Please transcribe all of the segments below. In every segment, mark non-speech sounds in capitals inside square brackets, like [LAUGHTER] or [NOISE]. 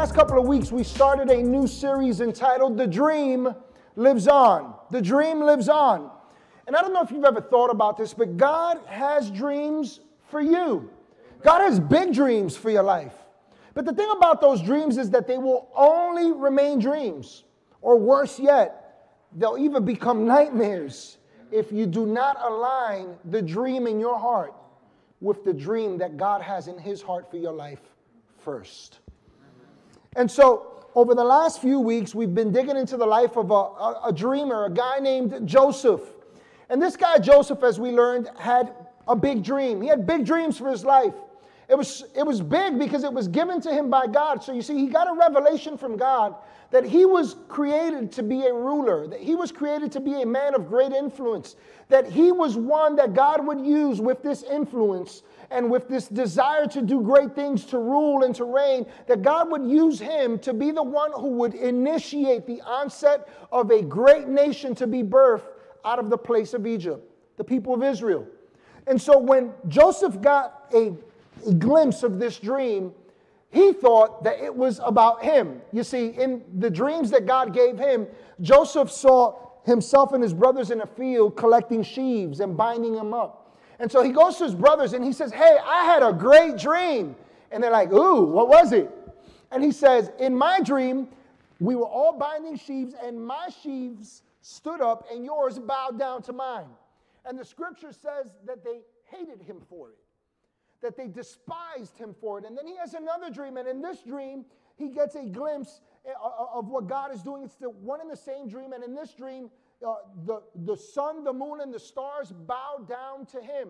last couple of weeks, we started a new series entitled "The Dream Lives On." The dream lives on, and I don't know if you've ever thought about this, but God has dreams for you. God has big dreams for your life. But the thing about those dreams is that they will only remain dreams, or worse yet, they'll even become nightmares if you do not align the dream in your heart with the dream that God has in His heart for your life first. And so, over the last few weeks, we've been digging into the life of a, a, a, dreamer, a guy named Joseph. And this guy, Joseph, as we learned, had a big dream. He had big dreams for his life. It was, it was big because it was given to him by God. So you see, he got a revelation from God that he was created to be a ruler, that he was created to be a man of great influence, that he was one that God would use with this influence and with this desire to do great things, to rule and to reign, that God would use him to be the one who would initiate the onset of a great nation to be birthed out of the place of Egypt, the people of Israel. And so when Joseph got a, a glimpse of this dream, he thought that it was about him. You see, in the dreams that God gave him, Joseph saw himself and his brothers in a field collecting sheaves and binding them up. And so he goes to his brothers and he says, Hey, I had a great dream. And they're like, Ooh, what was it? And he says, In my dream, we were all binding sheaves, and my sheaves stood up, and yours bowed down to mine. And the scripture says that they hated him for it that they despised him for it. And then he has another dream, and in this dream, he gets a glimpse eh, of what God is doing. It's the one and the same dream, and in this dream, uh, the, the sun, the moon, and the stars bow down to him.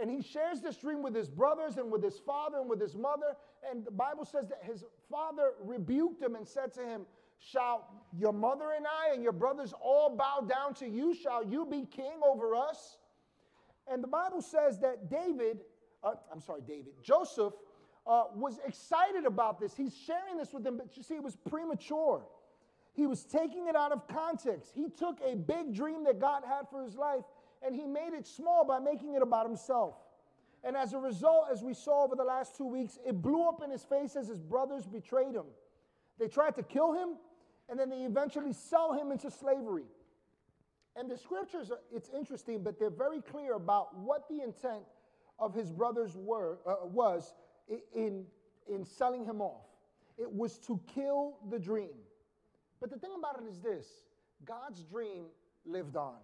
And he shares this dream with his brothers and with his father and with his mother. And the Bible says that his father rebuked him and said to him, Shall your mother and I and your brothers all bow down to you? Shall you be king over us? And the Bible says that David uh, I'm sorry, David, Joseph uh, was excited about this. He's sharing this with them, but you see, it was premature. He was taking it out of context. He took a big dream that God had for his life and he made it small by making it about himself. And as a result, as we saw over the last two weeks, it blew up in his face as his brothers betrayed him. They tried to kill him, and then they eventually sell him into slavery. And the scriptures, it's interesting, but they're very clear about what the intent of his brothers were, uh, was in, in selling him off. It was to kill the dream. But the thing about it is this God's dream lived on.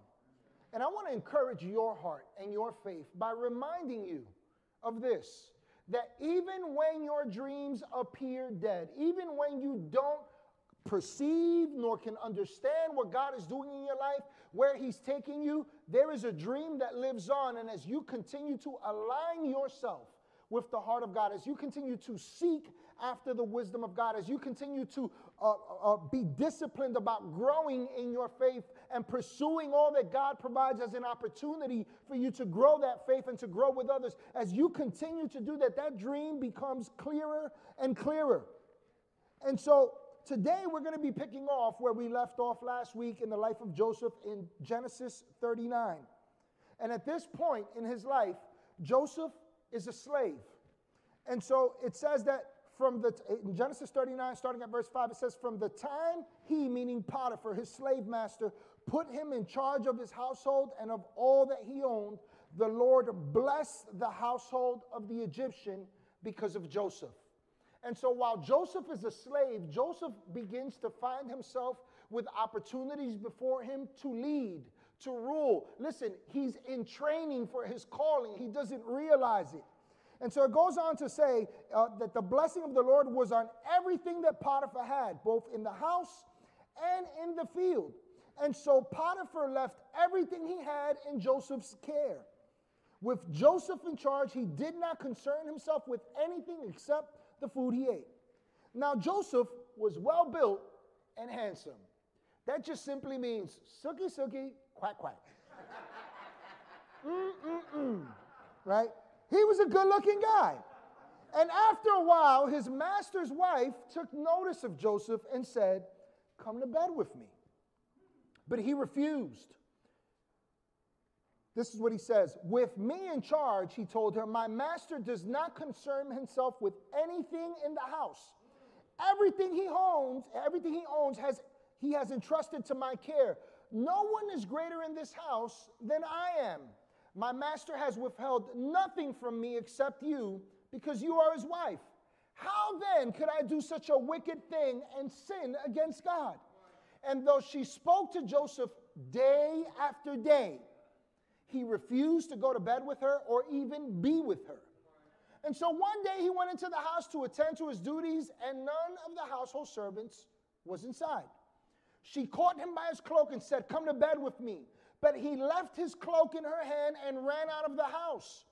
And I want to encourage your heart and your faith by reminding you of this that even when your dreams appear dead, even when you don't perceive nor can understand what God is doing in your life, where He's taking you, there is a dream that lives on. And as you continue to align yourself with the heart of God, as you continue to seek after the wisdom of God, as you continue to uh, uh, uh, be disciplined about growing in your faith and pursuing all that God provides as an opportunity for you to grow that faith and to grow with others, as you continue to do that, that dream becomes clearer and clearer. And so Today, we're going to be picking off where we left off last week in the life of Joseph in Genesis 39. And at this point in his life, Joseph is a slave. And so it says that from the, in Genesis 39, starting at verse 5, it says, From the time he, meaning Potiphar, his slave master, put him in charge of his household and of all that he owned, the Lord blessed the household of the Egyptian because of Joseph. And so while Joseph is a slave, Joseph begins to find himself with opportunities before him to lead, to rule. Listen, he's in training for his calling, he doesn't realize it. And so it goes on to say uh, that the blessing of the Lord was on everything that Potiphar had, both in the house and in the field. And so Potiphar left everything he had in Joseph's care. With Joseph in charge, he did not concern himself with anything except the food he ate. Now, Joseph was well built and handsome. That just simply means sookie sookie, quack quack. [LAUGHS] Mm-mm-mm. Right? He was a good looking guy. And after a while, his master's wife took notice of Joseph and said, Come to bed with me. But he refused. This is what he says With me in charge, he told her, my master does not concern himself with anything in the house Everything he owns, everything he owns has he has entrusted to my care. No one is greater in this house than I am. My master has withheld nothing from me except you, because you are his wife. How then could I do such a wicked thing and sin against God? And though she spoke to Joseph day after day, he refused to go to bed with her or even be with her. And so one day he went into the house to attend to his duties, and none of the household servants was inside. She caught him by his cloak and said, Come to bed with me. But he left his cloak in her hand and ran out of the house.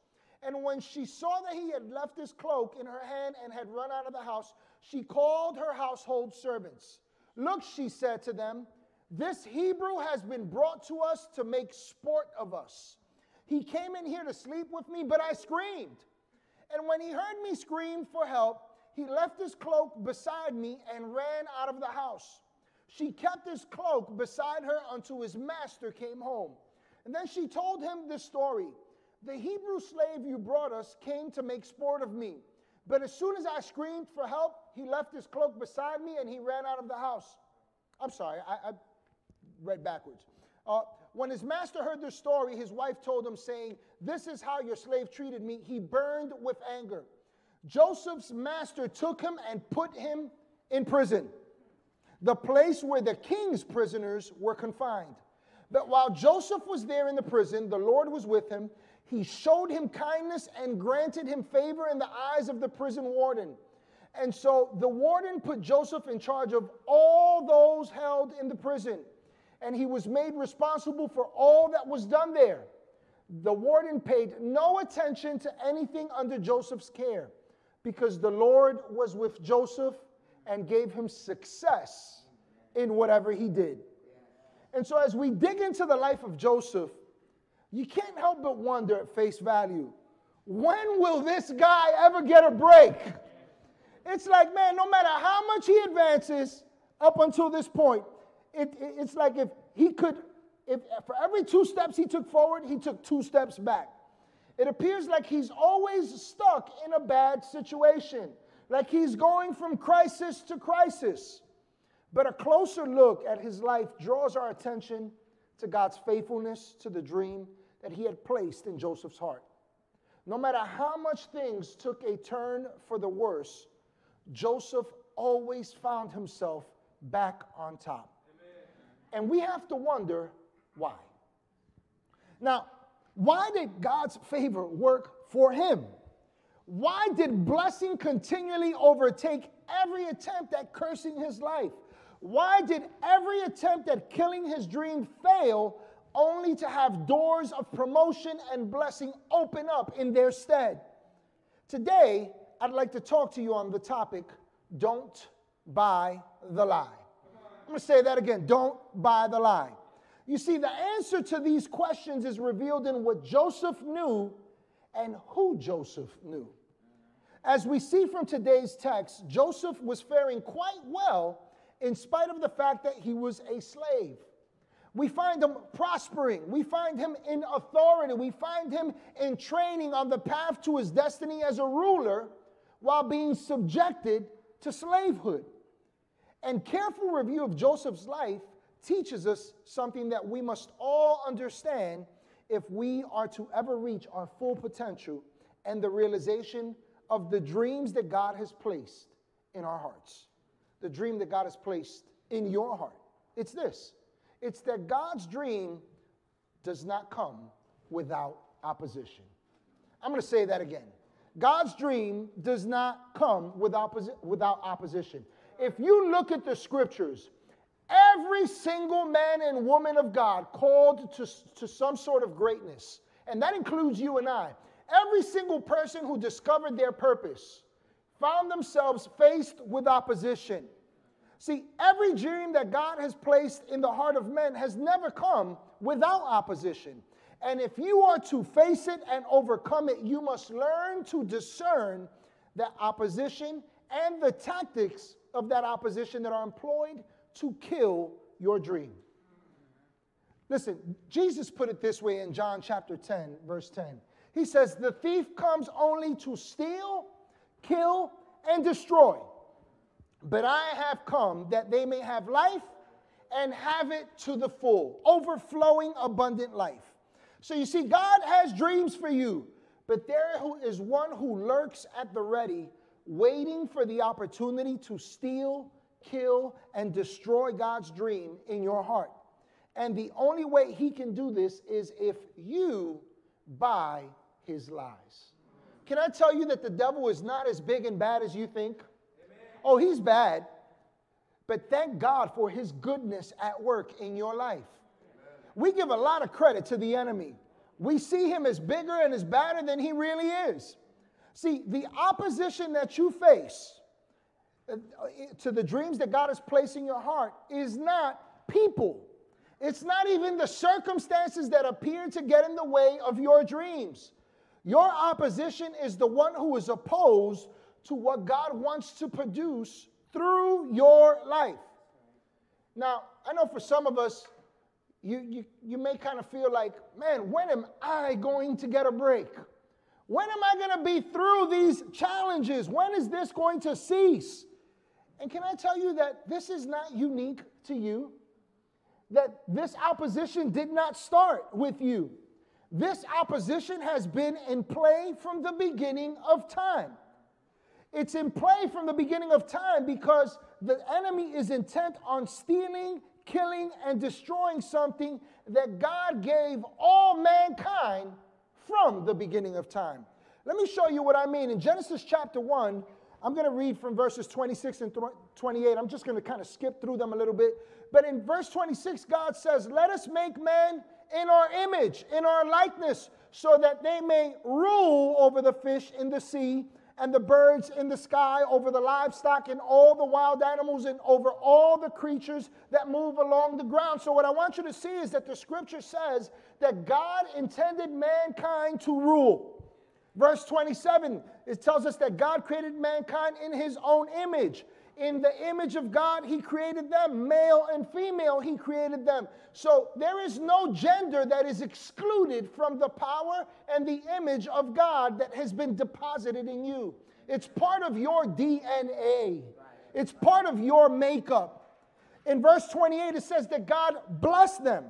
And when she saw that he had left his cloak in her hand and had run out of the house, she called her household servants. Look, she said to them, this Hebrew has been brought to us to make sport of us. He came in here to sleep with me, but I screamed. And when he heard me scream for help, he left his cloak beside me and ran out of the house. She kept his cloak beside her until his master came home. And then she told him this story The Hebrew slave you brought us came to make sport of me. But as soon as I screamed for help, he left his cloak beside me and he ran out of the house. I'm sorry, I, I read backwards. Uh, when his master heard the story, his wife told him, saying, This is how your slave treated me. He burned with anger. Joseph's master took him and put him in prison, the place where the king's prisoners were confined. But while Joseph was there in the prison, the Lord was with him. He showed him kindness and granted him favor in the eyes of the prison warden. And so the warden put Joseph in charge of all those held in the prison and he was made responsible for all that was done there. The warden paid no attention to anything under Joseph's care because the Lord was with Joseph and gave him success in whatever he did. And so, as we dig into the life of Joseph, you can't help but wonder at face value when will this guy ever get a break? It's like, man, no matter how much he advances up until this point, it, it, it's like if he could, if for every two steps he took forward, he took two steps back. It appears like he's always stuck in a bad situation, like he's going from crisis to crisis. But a closer look at his life draws our attention to God's faithfulness to the dream that he had placed in Joseph's heart. No matter how much things took a turn for the worse, Joseph always found himself back on top. And we have to wonder why. Now, why did God's favor work for him? Why did blessing continually overtake every attempt at cursing his life? Why did every attempt at killing his dream fail only to have doors of promotion and blessing open up in their stead? Today, I'd like to talk to you on the topic don't buy the lie. I'm going to say that again. Don't buy the lie. You see, the answer to these questions is revealed in what Joseph knew and who Joseph knew. As we see from today's text, Joseph was faring quite well in spite of the fact that he was a slave. We find him prospering. We find him in authority. We find him in training on the path to his destiny as a ruler while being subjected to slavehood. And careful review of Joseph's life teaches us something that we must all understand if we are to ever reach our full potential and the realization of the dreams that God has placed in our hearts. The dream that God has placed in your heart. It's this it's that God's dream does not come without opposition. I'm going to say that again. God's dream does not come without, without opposition if you look at the scriptures, every single man and woman of God called to, to some sort of greatness, and that includes you and I, every single person who discovered their purpose found themselves faced with opposition. See, every dream that God has placed in the heart of men has never come without opposition. And if you are to face it and overcome it, you must learn to discern that opposition and the tactics of that opposition that are employed to kill your dream. Listen, Jesus put it this way in John chapter 10, verse 10. He says, The thief comes only to steal, kill, and destroy. But I have come that they may have life and have it to the full, overflowing, abundant life. So you see, God has dreams for you, but there is one who lurks at the ready, waiting for the opportunity to steal, kill, and destroy God's dream in your heart. And the only way he can do this is if you buy his lies. Can I tell you that the devil is not as big and bad as you think? Amen. Oh, he's bad. But thank God for his goodness at work in your life. Amen. We give a lot of credit to the enemy. We see him as bigger and as badder than he really is. See, the opposition that you face uh, to the dreams that God has placed in your heart is not people. It's not even the circumstances that appear to get in the way of your dreams. Your opposition is the one who is opposed to what God wants to produce through your life. Now, I know for some of us, you, you, you may kind of feel like, man, when am I going to get a break? When am I going to be through these challenges? When is this going to cease? And can I tell you that this is not unique to you? That this opposition did not start with you. This opposition has been in play from the beginning of time. It's in play from the beginning of time because the enemy is intent on stealing, killing, and destroying something that God gave all mankind from the beginning of time. Let me show you what I mean. In Genesis chapter 1, I'm going to read from verses 26 and 28. I'm just going to kind of skip through them a little bit. But in verse 26, God says, Let us make man in our image, in our likeness, so that they may rule over the fish in the sea and the birds in the sky, over the livestock and all the wild animals, and over all the creatures that move along the ground. So, what I want you to see is that the scripture says that God intended mankind to rule. Verse 27, it tells us that God created mankind in his own image. In the image of God, He created them. Male and female, He created them. So there is no gender that is excluded from the power and the image of God that has been deposited in you. It's part of your DNA, it's part of your makeup. In verse 28, it says that God blessed them.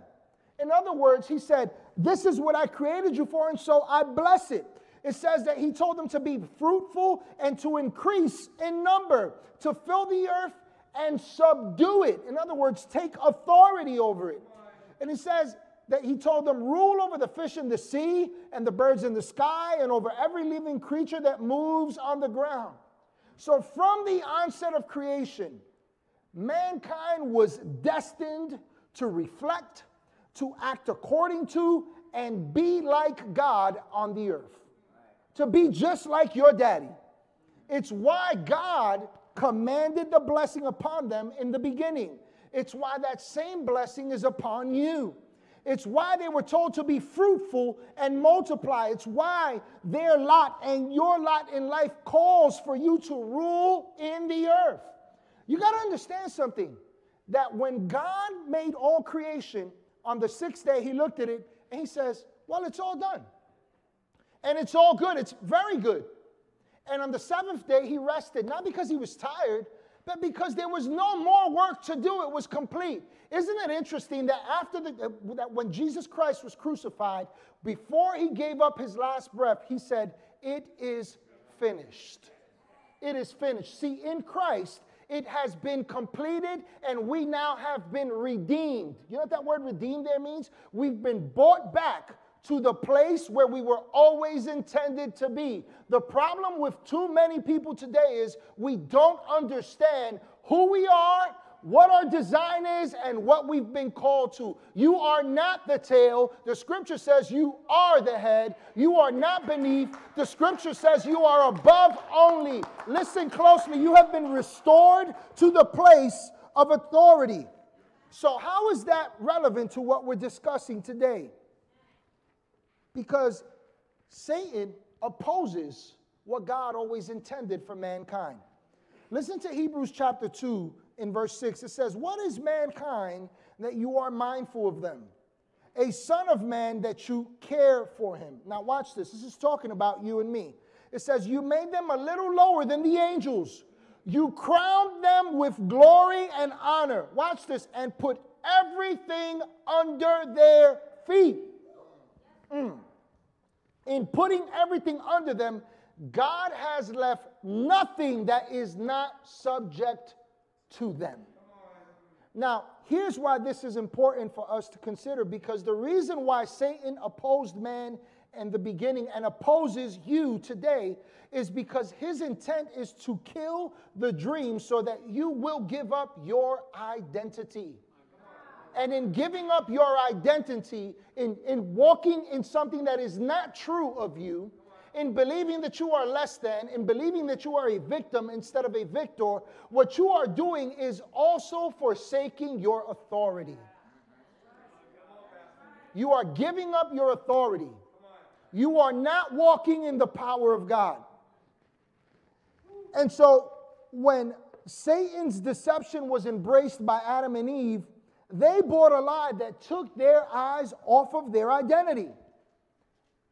In other words, He said, This is what I created you for, and so I bless it it says that he told them to be fruitful and to increase in number, to fill the earth and subdue it. In other words, take authority over it. And he says that he told them, rule over the fish in the sea and the birds in the sky and over every living creature that moves on the ground. So, from the onset of creation, mankind was destined to reflect, to act according to, and be like God on the earth to be just like your daddy. It's why God commanded the blessing upon them in the beginning. It's why that same blessing is upon you. It's why they were told to be fruitful and multiply. It's why their lot and your lot in life calls for you to rule in the earth. You got to understand something that when God made all creation on the sixth day, he looked at it and he says, Well, it's all done and it's all good. It's very good. And on the seventh day, he rested, not because he was tired, but because there was no more work to do. It was complete. Isn't it interesting that after the, that when Jesus Christ was crucified, before he gave up his last breath, he said, It is finished. It is finished. See, in Christ, it has been completed and we now have been redeemed. You know what that word redeemed there means? We've been bought back to the place where we were always intended to be. The problem with too many people today is we don't understand who we are, what our design is, and what we've been called to. You are not the tail. The scripture says you are the head. You are not beneath. The scripture says you are above only. Listen closely. You have been restored to the place of authority. So, how is that relevant to what we're discussing today? Because Satan opposes what God always intended for mankind. Listen to Hebrews chapter 2 in verse 6. It says, What is mankind that you are mindful of them? A son of man that you care for him. Now, watch this. This is talking about you and me. It says, You made them a little lower than the angels. You crowned them with glory and honor. Watch this, and put everything under their feet. Mm. In putting everything under them, God has left nothing that is not subject to them. Now, here's why this is important for us to consider because the reason why Satan opposed man in the beginning and opposes you today is because his intent is to kill the dream so that you will give up your identity. And in giving up your identity, in, in walking in something that is not true of you, in believing that you are less than, in believing that you are a victim instead of a victor, what you are doing is also forsaking your authority. You are giving up your authority. You are not walking in the power of God. And so when Satan's deception was embraced by Adam and Eve, they bought a lie that took their eyes off of their identity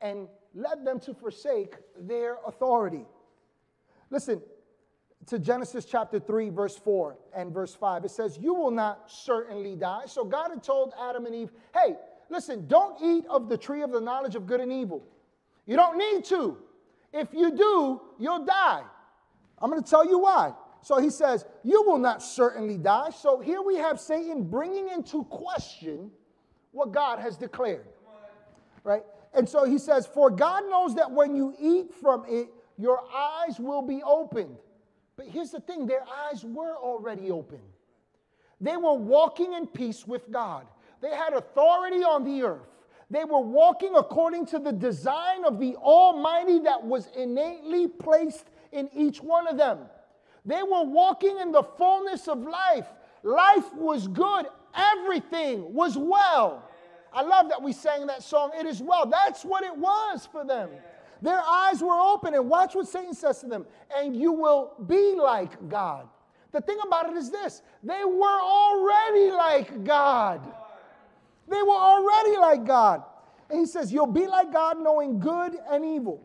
and led them to forsake their authority. Listen to Genesis chapter 3, verse 4 and verse 5. It says, You will not certainly die. So God had told Adam and Eve, Hey, listen, don't eat of the tree of the knowledge of good and evil. You don't need to. If you do, you'll die. I'm going to tell you why. So he says, You will not certainly die. So here we have Satan bringing into question what God has declared. Right? And so he says, For God knows that when you eat from it, your eyes will be opened. But here's the thing their eyes were already open. They were walking in peace with God, they had authority on the earth. They were walking according to the design of the Almighty that was innately placed in each one of them. They were walking in the fullness of life. Life was good, everything was well. I love that we sang that song, It Is Well. That's what it was for them. Their eyes were open, and watch what Satan says to them, and you will be like God. The thing about it is this they were already like God. They were already like God. And he says, You'll be like God, knowing good and evil.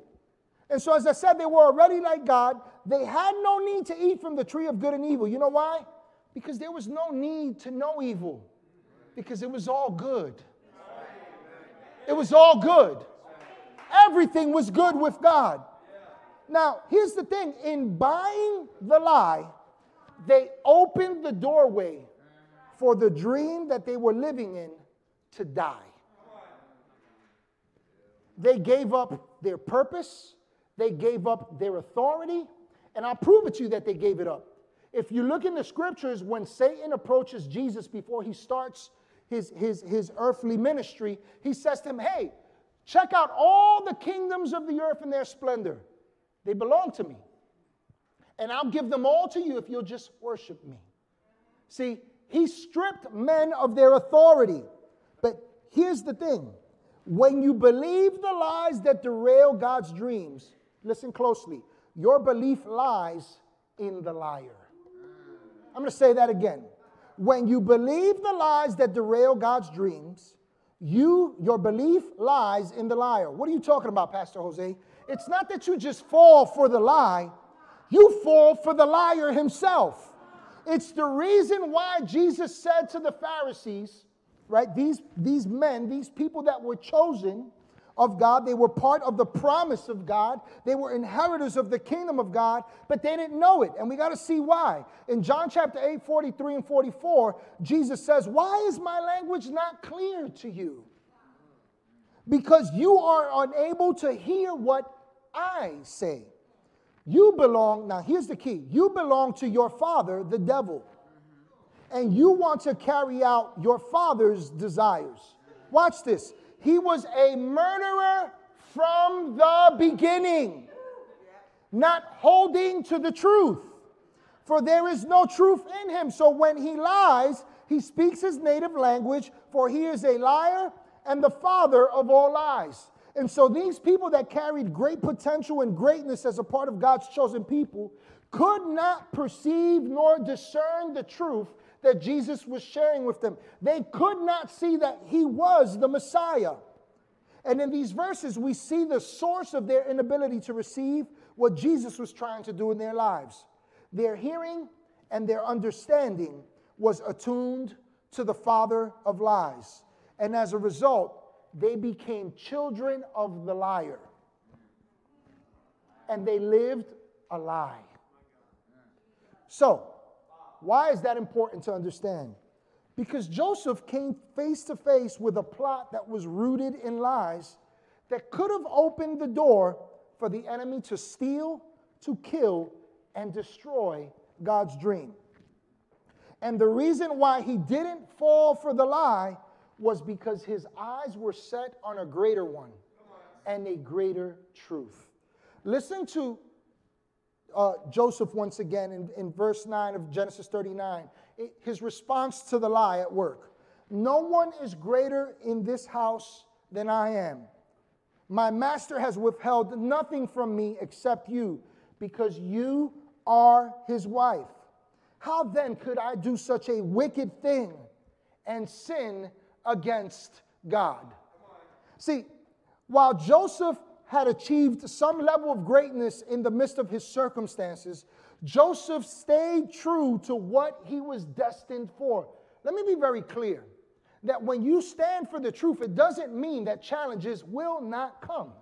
And so, as I said, they were already like God. They had no need to eat from the tree of good and evil. You know why? Because there was no need to know evil, because it was all good. It was all good. Everything was good with God. Now, here's the thing in buying the lie, they opened the doorway for the dream that they were living in to die. They gave up their purpose, they gave up their authority, and I'll prove it to you that they gave it up. If you look in the scriptures, when Satan approaches Jesus before he starts his, his, his earthly ministry, he says to him, Hey, check out all the kingdoms of the earth and their splendor. They belong to me. And I'll give them all to you if you'll just worship me. See, he stripped men of their authority. But here's the thing when you believe the lies that derail God's dreams, listen closely, your belief lies in the liar. I'm going to say that again when you believe the lies that derail God's dreams, you your belief lies in the liar. What are you talking about, Pastor Jose? It's not that you just fall for the lie, you fall for the liar himself. It's the reason why Jesus said to the Pharisees, right? These, these men, these people that were chosen, of God. They were part of the promise of God. They were inheritors of the kingdom of God, but they didn't know it. And we got to see why. In John chapter 8, 43 and 44, Jesus says, Why is my language not clear to you? Because you are unable to hear what I say. You belong, now here's the key you belong to your father, the devil, and you want to carry out your father's desires. Watch this. He was a murderer from the beginning, not holding to the truth. For there is no truth in him. So when he lies, he speaks his native language, for he is a liar and the father of all lies. And so these people that carried great potential and greatness as a part of God's chosen people could not perceive nor discern the truth that Jesus was sharing with them. They could not see that he was the Messiah. And in these verses, we see the source of their inability to receive what Jesus was trying to do in their lives. Their hearing and their understanding was attuned to the father of lies. And as a result, they became children of the liar. And they lived a lie. So, why is that important to understand? Because Joseph came face to face with a plot that was rooted in lies that could have opened the door for the enemy to steal, to kill, and destroy God's dream. And the reason why he didn't fall for the lie was because his eyes were set on a greater one and a greater truth. Listen to uh, Joseph once again in, in verse 9 of Genesis 39, it, his response to the lie at work. No one is greater in this house than I am. My master has withheld nothing from me except you, because you are his wife. How then could I do such a wicked thing and sin against God? See, while Joseph had achieved some level of greatness in the midst of his circumstances, Joseph stayed true to what he was destined for. Let me be very clear that when you stand for the truth, it doesn't mean that challenges will not come.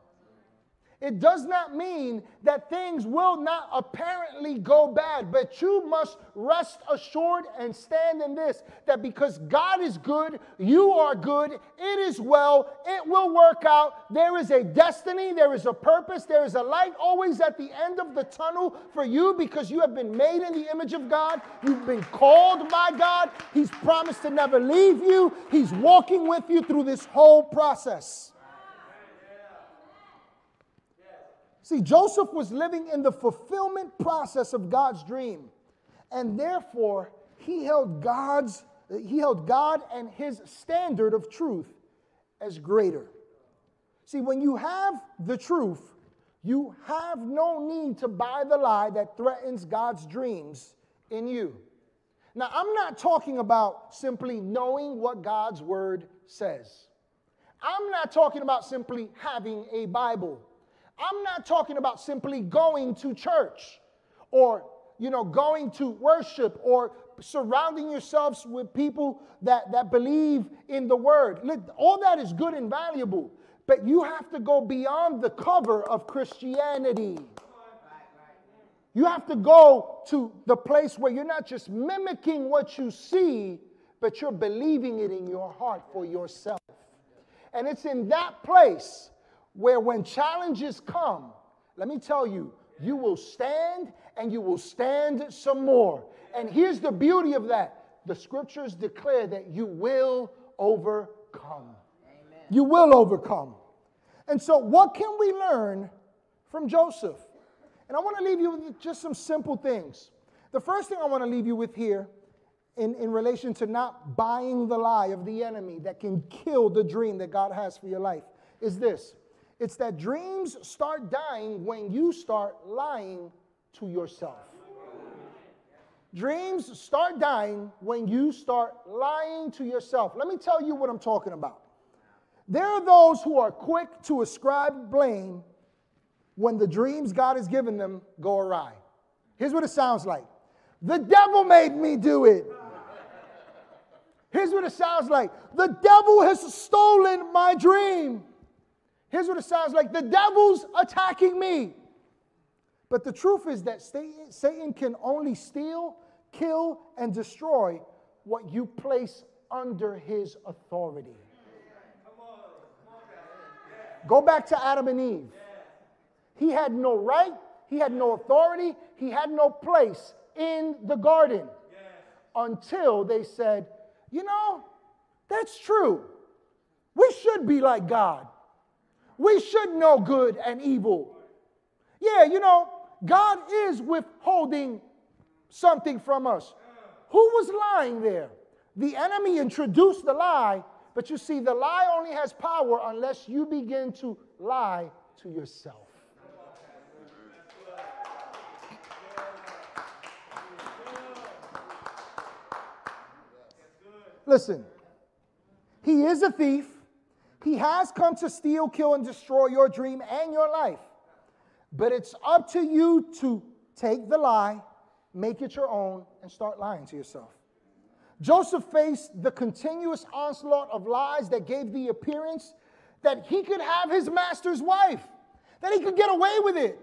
It does not mean that things will not apparently go bad, but you must rest assured and stand in this that because God is good, you are good, it is well, it will work out. There is a destiny, there is a purpose, there is a light always at the end of the tunnel for you because you have been made in the image of God. You've been called by God. He's promised to never leave you, He's walking with you through this whole process. See, Joseph was living in the fulfillment process of God's dream, and therefore he held God's he held God and his standard of truth as greater. See, when you have the truth, you have no need to buy the lie that threatens God's dreams in you. Now, I'm not talking about simply knowing what God's word says. I'm not talking about simply having a Bible. I'm not talking about simply going to church or you know going to worship or surrounding yourselves with people that, that believe in the word. All that is good and valuable, but you have to go beyond the cover of Christianity. You have to go to the place where you're not just mimicking what you see, but you're believing it in your heart for yourself. And it's in that place where when challenges come, let me tell you, you will stand and you will stand some more. And here's the beauty of that the scriptures declare that you will overcome. Amen. You will overcome. And so, what can we learn from Joseph? And I want to leave you with just some simple things. The first thing I want to leave you with here, in, in relation to not buying the lie of the enemy that can kill the dream that God has for your life, is this it's that dreams start dying when you start lying to yourself. Dreams start dying when you start lying to yourself. Let me tell you what I'm talking about. There are those who are quick to ascribe blame when the dreams God has given them go awry. Here's what it sounds like The devil made me do it. Here's what it sounds like The devil has stolen my dream. Here's what it sounds like the devil's attacking me. But the truth is that Satan can only steal, kill, and destroy what you place under his authority. Go back to Adam and Eve. He had no right, he had no authority, he had no place in the garden until they said, You know, that's true. We should be like God. We should know good and evil. Yeah, you know, God is withholding something from us. Who was lying there? The enemy introduced the lie, but you see, the lie only has power unless you begin to lie to yourself. Listen, he is a thief. He has come to steal, kill, and destroy your dream and your life. But it's up to you to take the lie, make it your own, and start lying to yourself. Joseph faced the continuous onslaught of lies that gave the appearance that he could have his master's wife, that he could get away with it.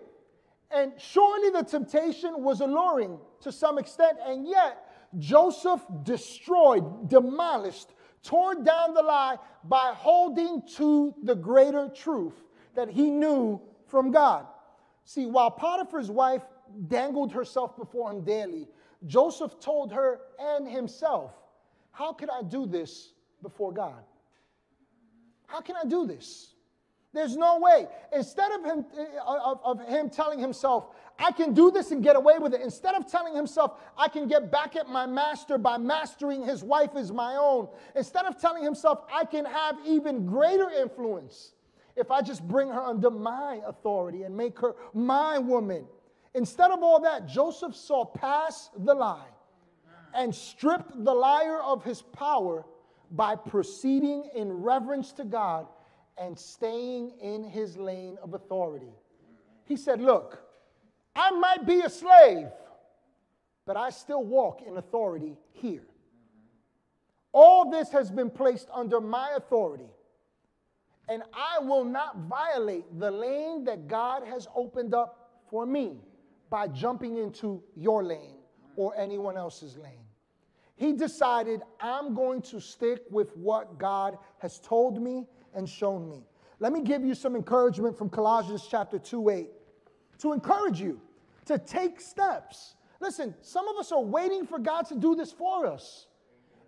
And surely the temptation was alluring to some extent, and yet Joseph destroyed, demolished, tore down the lie by holding to the greater truth that he knew from God. See, while Potiphar's wife dangled herself before him daily, Joseph told her and himself, How can I do this before God? How can I do this? There's no way. Instead of him, uh, of, of, him telling himself, I can do this and get away with it, instead of telling himself, I can get back at my master by mastering his wife as my own, instead of telling himself, I can have even greater influence if I just bring her under my authority and make her my woman. Instead of all that, Joseph saw past the lie and stripped the liar of his power by proceeding in reverence to God and staying in his lane of authority. He said, Look, I might be a slave, but I still walk in authority here. All this has been placed under my authority, and I will not violate the lane that God has opened up for me by jumping into your lane or anyone else's lane. He decided, I'm going to stick with what God has told me and shown me. Let me give you some encouragement from Colossians chapter 2 8 to encourage you to take steps. Listen, some of us are waiting for God to do this for us,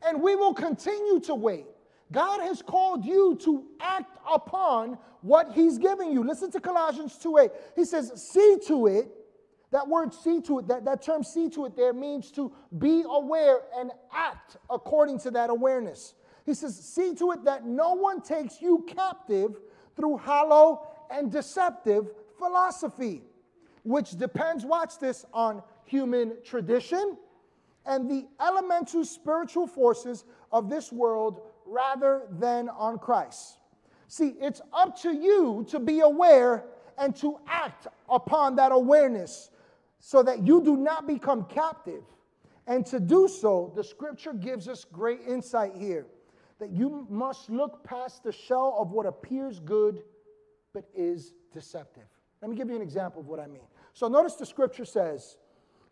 and we will continue to wait. God has called you to act upon what He's giving you. Listen to Colossians 2 8. He says, See to it that word see to it, that, that term see to it there means to be aware and act according to that awareness. He says, see to it that no one takes you captive through hollow and deceptive philosophy, which depends, watch this, on human tradition and the elemental spiritual forces of this world rather than on Christ. See, it's up to you to be aware and to act upon that awareness so that you do not become captive. And to do so, the scripture gives us great insight here that you must look past the shell of what appears good but is deceptive. Let me give you an example of what I mean. So, notice the scripture says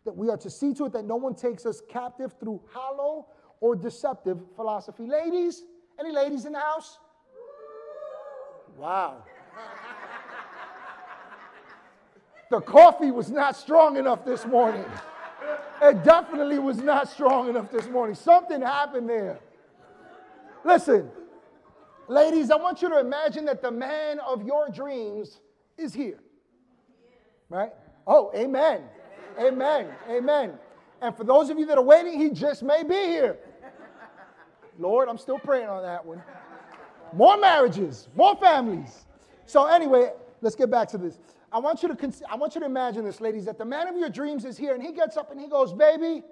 that we are to see to it that no one takes us captive through hollow or deceptive philosophy. Ladies, any ladies in the house? Wow. The coffee was not strong enough this morning. It definitely was not strong enough this morning. Something happened there. Listen, ladies, I want you to imagine that the man of your dreams is here. Right? Oh, amen. Amen. Amen. And for those of you that are waiting, he just may be here. Lord, I'm still praying on that one. More marriages, more families. So, anyway, let's get back to this. I want you to cons- I want you to imagine this, ladies, that the man of your dreams is here and he gets up and he goes, Baby,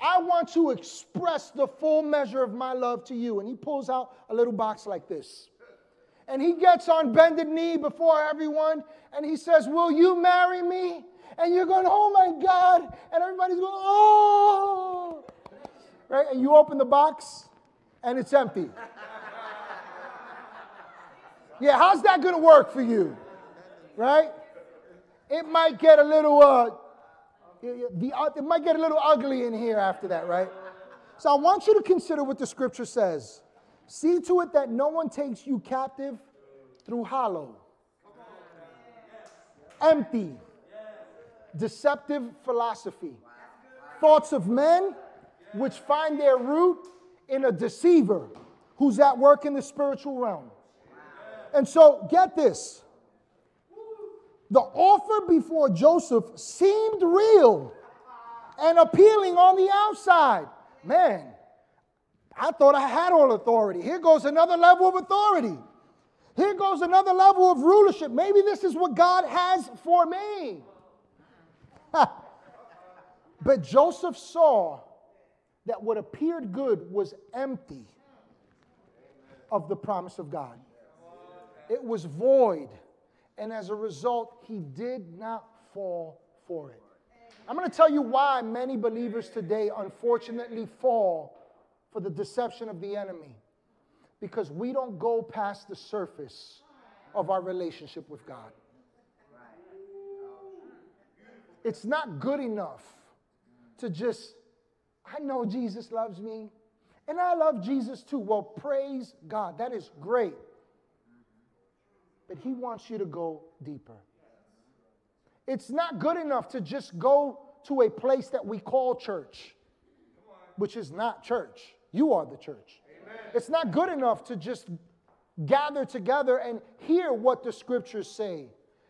I want to express the full measure of my love to you. And he pulls out a little box like this. And he gets on bended knee before everyone and he says, Will you marry me? And you're going, Oh my God. And everybody's going, Oh. Right? And you open the box and it's empty. [LAUGHS] Yeah, how's that going to work for you? Right? it might get a little uh, uh, it might get a little ugly in here after that, right? So I want you to consider what the scripture says. See to it that no one takes you captive through hollow, empty, deceptive philosophy, thoughts of men which find their root in a deceiver who's at work in the spiritual realm. And so, get this the offer before Joseph seemed real and appealing on the outside. Man, I thought I had all authority. Here goes another level of authority. Here goes another level of rulership. Maybe this is what God has for me. [LAUGHS] but Joseph saw that what appeared good was empty of the promise of God, it was void and as a result, he did not fall for it. I'm going to tell you why many believers today unfortunately fall for the deception of the enemy. Because we don't go past the surface of our relationship with God. It's not good enough to just, I know Jesus loves me, and I love Jesus too. Well, praise God. That is great. But He wants you to go deeper. It's not good enough to just go to a place that we call church, which is not church. You are the church. Amen. It's not good enough to just gather together and hear what the scriptures say.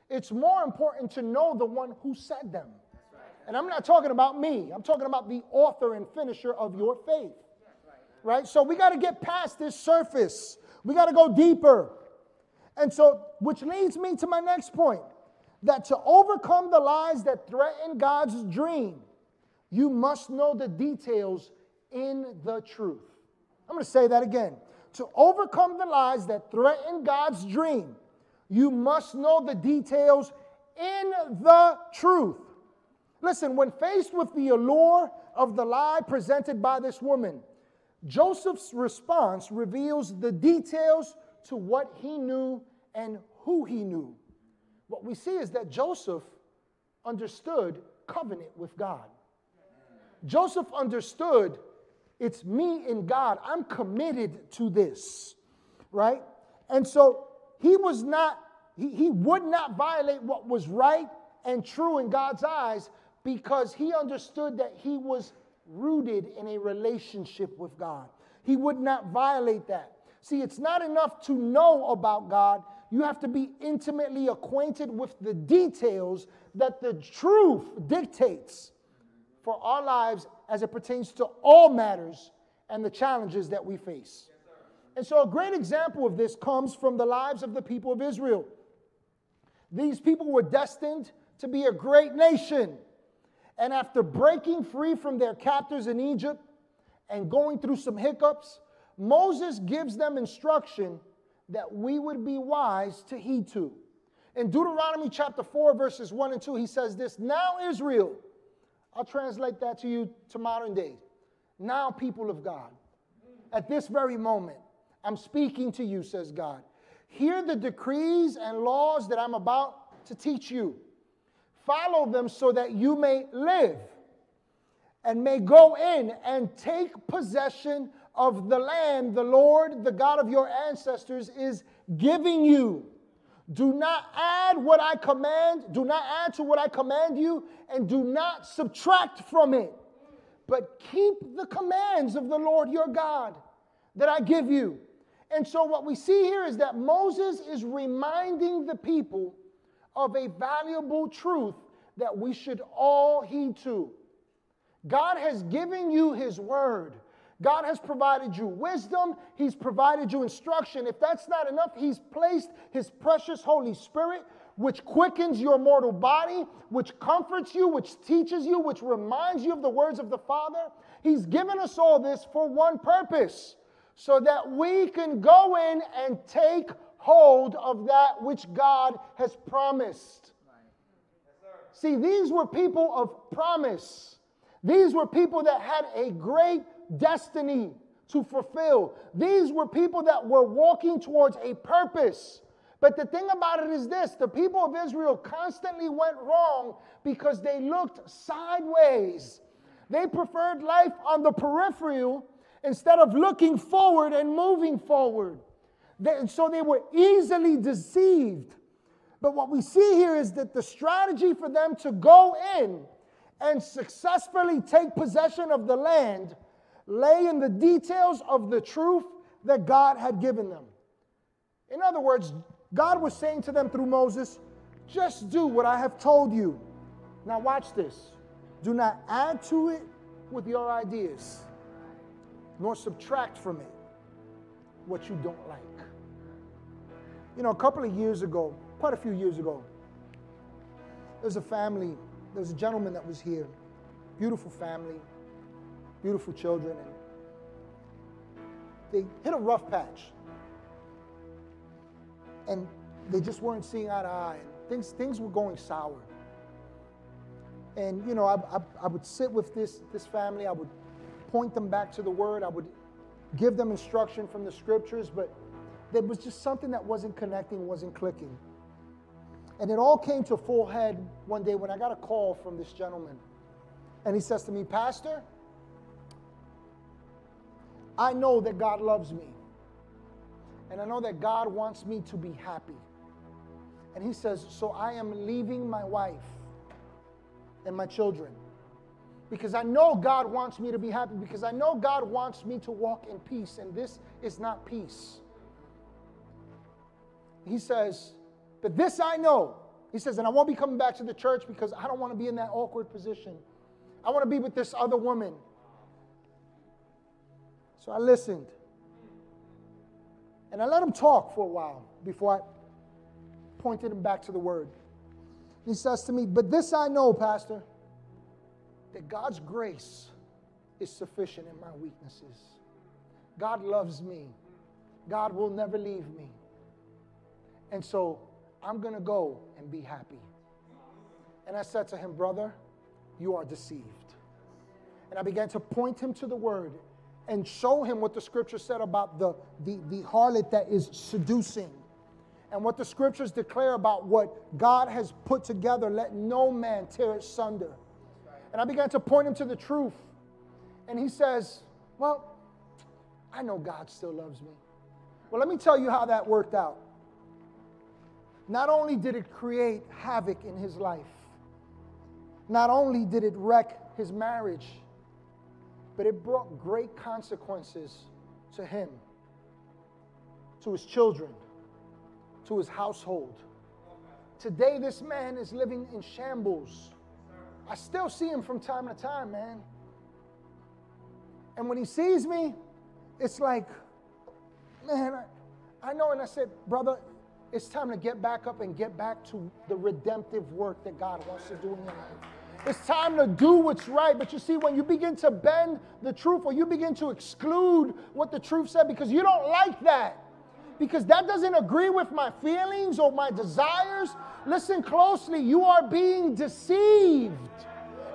It's more important to know the one who said them. And I'm not talking about me, I'm talking about the author and finisher of your faith. Right? So we got to get past this surface, we got to go deeper. And so, which leads me to my next point that to overcome the lies that threaten God's dream, you must know the details in the truth. I'm going to say that again. To overcome the lies that threaten God's dream, you must know the details in the truth. Listen, when faced with the allure of the lie presented by this woman, Joseph's response reveals the details to what he knew and who he knew what we see is that Joseph understood covenant with God. Joseph understood it's me and God. I'm committed to this, right? And so he was not, he, he would not violate what was right and true in God's eyes because he understood that he was rooted in a relationship with God. He would not violate that. See, it's not enough to know about God, you have to be intimately acquainted with the details that the truth dictates for our lives as it pertains to all matters and the challenges that we face. And so, a great example of this comes from the lives of the people of Israel. These people were destined to be a great nation. And after breaking free from their captors in Egypt and going through some hiccups, Moses gives them instruction that we would be wise to heed to. In Deuteronomy chapter 4, verses 1 and 2, he says this Now, Israel, I'll translate that to you to modern day. Now, people of God, at this very moment, I'm speaking to you, says God. Hear the decrees and laws that I'm about to teach you. Follow them so that you may live and may go in and take possession of the land the Lord, the God of your ancestors, is giving you. Do not add what I command, do not add to what I command you, and do not subtract from it. But keep the commands of the Lord your God that I give you. And so, what we see here is that Moses is reminding the people of a valuable truth that we should all heed to. God has given you his word. God has provided you wisdom, He's provided you instruction. If that's not enough, He's placed His precious Holy Spirit, which quickens your mortal body, which comforts you, which teaches you, which reminds you of the words of the Father. He's given us all this for one purpose so that we can go in and take hold of that which God has promised. See, these were people of promise. These were people that had a great destiny to fulfill. These were people that were walking towards a purpose. But the thing about it is this the people of Israel constantly went wrong because they looked sideways. They preferred life on the peripheral instead of looking forward and moving forward. They, so they were easily deceived. But what we see here is that the strategy for them to go in and successfully take possession of the land lay in the details of the truth that God had given them. In other words, God was saying to them through Moses, just do what I have told you. Now, watch this. Do not add to it with your ideas, nor subtract from it what you don't like. You know, a couple of years ago, quite a few years ago, there was a family, there was a gentleman that was here, beautiful family, beautiful children, and they hit a rough patch. And they just weren't seeing eye to eye. And things, things were going sour. And, you know, I, I, I would sit with this, this family, I would point them back to the word, I would give them instruction from the scriptures, but there was just something that wasn't connecting, wasn't clicking. And it all came to full head one day when I got a call from this gentleman. And he says to me, Pastor, I know that God loves me. And I know that God wants me to be happy. And he says, So I am leaving my wife and my children because I know God wants me to be happy, because I know God wants me to walk in peace, and this is not peace. He says, But this I know. He says, And I won't be coming back to the church because I don't want to be in that awkward position. I want to be with this other woman. So I listened. And I let him talk for a while before I pointed him back to the word. He says to me, But this I know, Pastor, that God's grace is sufficient in my weaknesses. God loves me. God will never leave me. And so I'm going to go and be happy. And I said to him, Brother, you are deceived. And I began to point him to the word and show him what the scripture said about the, the, the harlot that is seducing and what the scriptures declare about what God has put together. Let no man tear it sunder. And I began to point him to the truth. And he says, Well, I know God still loves me. Well, let me tell you how that worked out. Not only did it create havoc in his life, not only did it wreck his marriage, but it brought great consequences to him, to his children, to his household. Today, this man is living in shambles. I still see him from time to time, man. And when he sees me, it's like, man, I, I know. And I said, brother, it's time to get back up and get back to the redemptive work that God wants to do in your life. It's time to do what's right. But you see, when you begin to bend the truth or you begin to exclude what the truth said because you don't like that, because that doesn't agree with my feelings or my desires, listen closely. You are being deceived.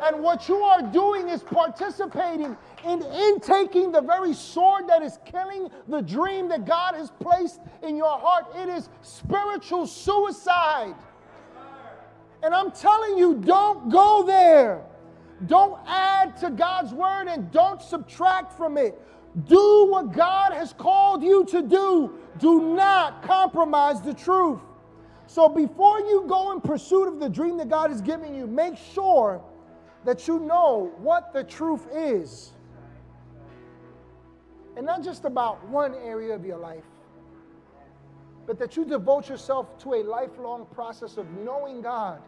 And what you are doing is participating in intaking the very sword that is killing the dream that God has placed in your heart. It is spiritual suicide. And I'm telling you, don't go there. Don't add to God's word and don't subtract from it. Do what God has called you to do. Do not compromise the truth. So before you go in pursuit of the dream that God is giving you, make sure that you know what the truth is. And not just about one area of your life, but that you devote yourself to a lifelong process of knowing God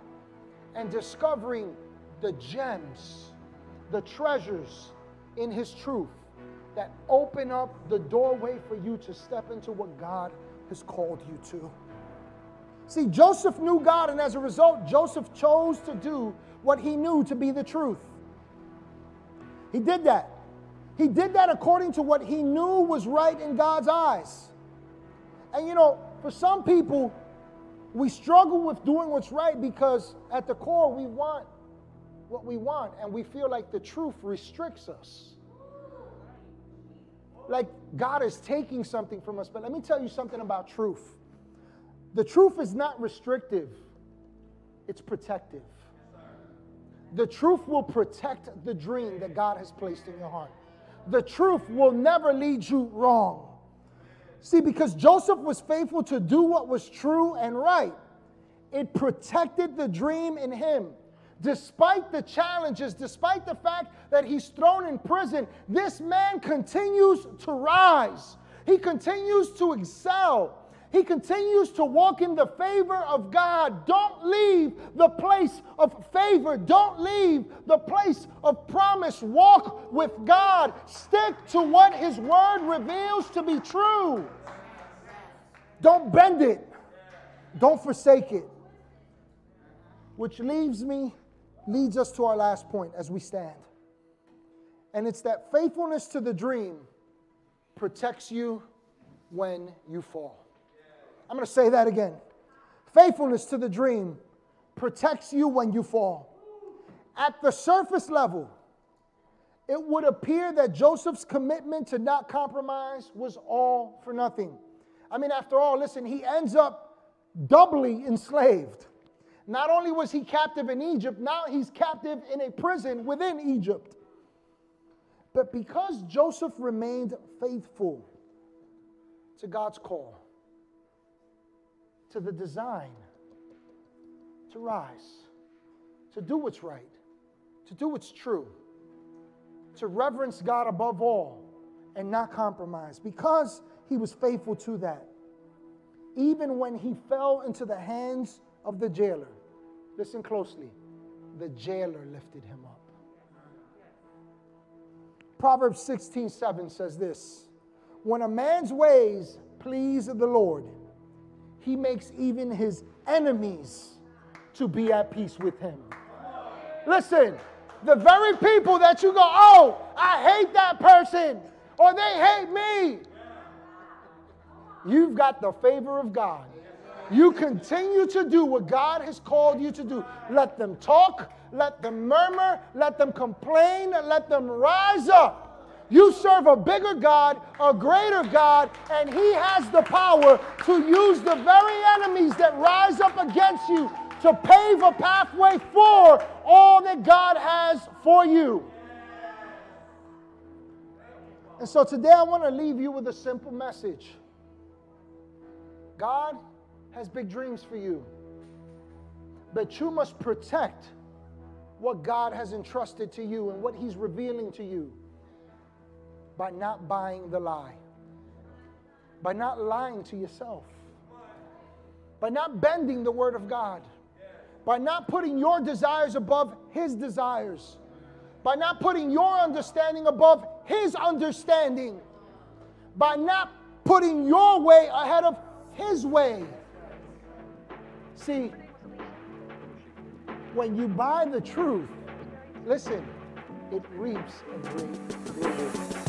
and discovering the gems, the treasures in His truth that open up the doorway for you to step into what God has called you to. See, Joseph knew God, and as a result, Joseph chose to do what he knew to be the truth. He did that. He did that according to what he knew was right in God's eyes. And you know, for some people, we struggle with doing what's right because at the core we want what we want and we feel like the truth restricts us. Like God is taking something from us. But let me tell you something about truth the truth is not restrictive, it's protective. The truth will protect the dream that God has placed in your heart. The truth will never lead you wrong. See, because Joseph was faithful to do what was true and right, it protected the dream in him. Despite the challenges, despite the fact that he's thrown in prison, this man continues to rise. He continues to excel. He continues to walk in the favor of God. Don't leave the place of favor. Don't leave the place of promise. Walk with God. Stick to what His Word reveals to be true. Don't bend it, don't forsake it. Which leaves me, leads us to our last point as we stand. And it's that faithfulness to the dream protects you when you fall. I'm going to say that again. Faithfulness to the dream protects you when you fall. At the surface level, it would appear that Joseph's commitment to not compromise was all for nothing. I mean, after all, listen, he ends up doubly enslaved. Not only was he captive in Egypt, now he's captive in a prison within Egypt. But because Joseph remained faithful to God's call, to the design, to rise, to do what's right, to do what's true, to reverence God above all and not compromise, because he was faithful to that. Even when he fell into the hands of the jailer, listen closely, the jailer lifted him up. Proverbs 16 7 says this When a man's ways please the Lord, he makes even his enemies to be at peace with him. Listen, the very people that you go, oh, I hate that person, or they hate me, you've got the favor of God. You continue to do what God has called you to do. Let them talk, let them murmur, let them complain, let them rise up. You serve a bigger God, a greater God, and He has the power to use the very enemies that rise up against you to pave a pathway for all that God has for you. And so today I want to leave you with a simple message God has big dreams for you, but you must protect what God has entrusted to you and what He's revealing to you by not buying the lie, by not lying to yourself, by not bending the Word of God by not putting your desires above His desires, by not putting your understanding above His understanding, by not putting your way ahead of His way. See, when you buy the truth, listen, it reaps a great reward.